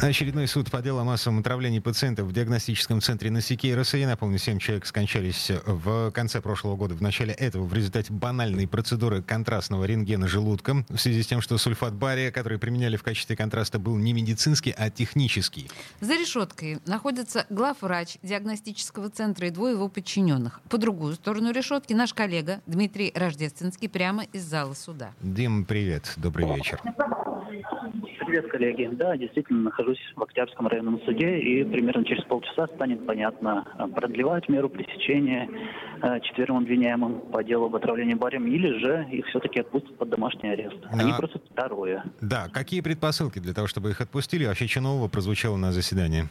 Очередной суд по делу о массовом отравлении пациентов в диагностическом центре на Сикейроса. Я напомню, 7 человек скончались в конце прошлого года, в начале этого, в результате банальной процедуры контрастного рентгена желудка, в связи с тем, что сульфат бария, который применяли в качестве контраста, был не медицинский, а технический. За решеткой находится главврач диагностического центра и двое его подчиненных. По другую сторону решетки наш коллега Дмитрий Рождественский прямо из зала суда. Дим, привет, добрый вечер. Привет, коллеги. Да, действительно, нахожусь в Октябрьском районном суде, и примерно через полчаса станет понятно, продлевать меру пресечения э, четверым обвиняемым по делу об отравлении барем, или же их все-таки отпустят под домашний арест. Они А. просят второе. Да, какие предпосылки для того, чтобы их отпустили? Вообще, что нового прозвучало на заседании?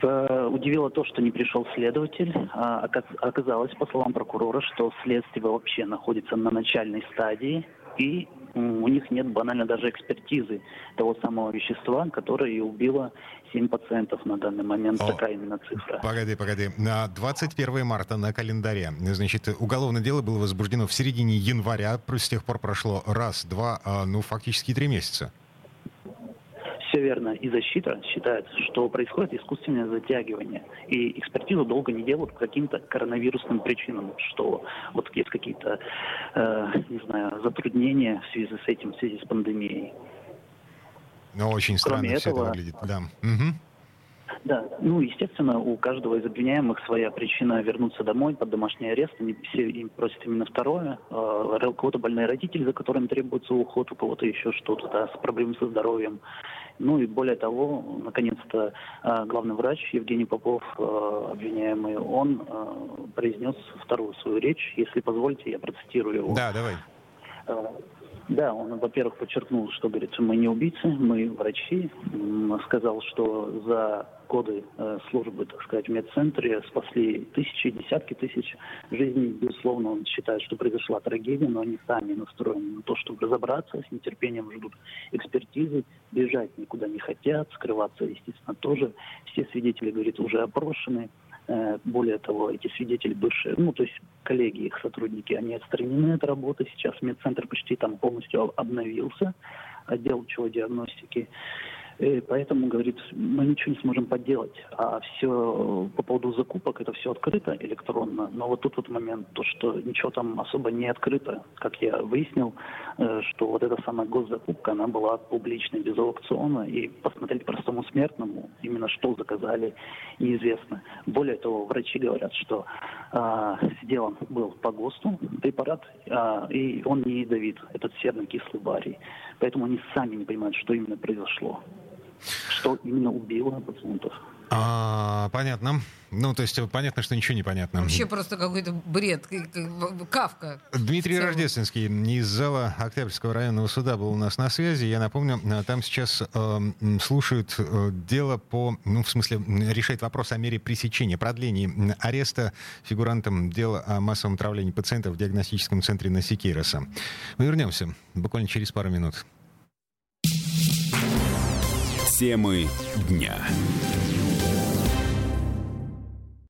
Э, Удивило то, что не пришел следователь. А, ока- Оказалось, по словам прокурора, что следствие вообще находится на начальной стадии, и у них нет банально даже экспертизы того самого вещества, которое и убило 7 пациентов на данный момент. О. Такая именно цифра. Погоди, погоди. На 21 марта на календаре. Значит, уголовное дело было возбуждено в середине января. С тех пор прошло раз, два, а, ну, фактически три месяца. Все верно. И защита считает, что происходит искусственное затягивание. И экспертизу долго не делают по каким-то коронавирусным причинам, что вот есть какие-то, э, не знаю, затруднения в связи с этим, в связи с пандемией. Но очень странно Кроме все это этого- выглядит. Да. Мгм. Да, ну, естественно, у каждого из обвиняемых своя причина вернуться домой под домашний арест. Они все им просят именно второе. Э, У кого-то больные родители, за которыми требуется уход, у кого-то еще что-то, да, с проблемами со здоровьем. Ну и более того, наконец-то э, главный врач Евгений Попов, э, обвиняемый, он произнес вторую свою речь. Если позволите, я процитирую его. Да, давай. Да, он, во-первых, подчеркнул, что, говорит, мы не убийцы, мы врачи. Сказал, что за годы э, службы, так сказать, в медцентре спасли тысячи, десятки тысяч жизней. Безусловно, он считает, что произошла трагедия, но они сами настроены на то, чтобы разобраться, с нетерпением ждут экспертизы, бежать никуда не хотят, скрываться, естественно, тоже. Все свидетели, говорит, уже опрошены. Э, Более того, эти свидетели бывшие, ну, то есть коллеги, их сотрудники, они отстранены от работы. Сейчас медцентр почти там полностью об- обновился, отдел диагностики. Э, Поэтому, говорит, мы ничего не сможем поделать. А все по поводу закупок, это все открыто электронно. Но вот тут вот момент, то, что ничего там особо не открыто. Как я выяснил, э, что вот эта самая госзакупка, она была публичной, без аукциона. И посмотреть простому смертному, именно что заказали, неизвестно. Более того, врачи говорят, что а, сделан был по ГОСТу препарат, а, и он не ядовит, этот серно-кислый барий. Поэтому они сами не понимают, что именно произошло. Что именно убило пациентов. А, понятно. Ну, то есть э, понятно, что ничего не понятно. Вообще просто какой-то бред, кавка. Дмитрий Целый. Рождественский из зала Октябрьского районного суда был у нас на связи. Я напомню, э, там сейчас э, слушают э, дело по, ну, в смысле, решает вопрос о мере пресечения, продлении ареста фигурантам дела о массовом отравлении пациентов в диагностическом центре на Сикейроса. Мы вернемся буквально через пару минут. Темы дня.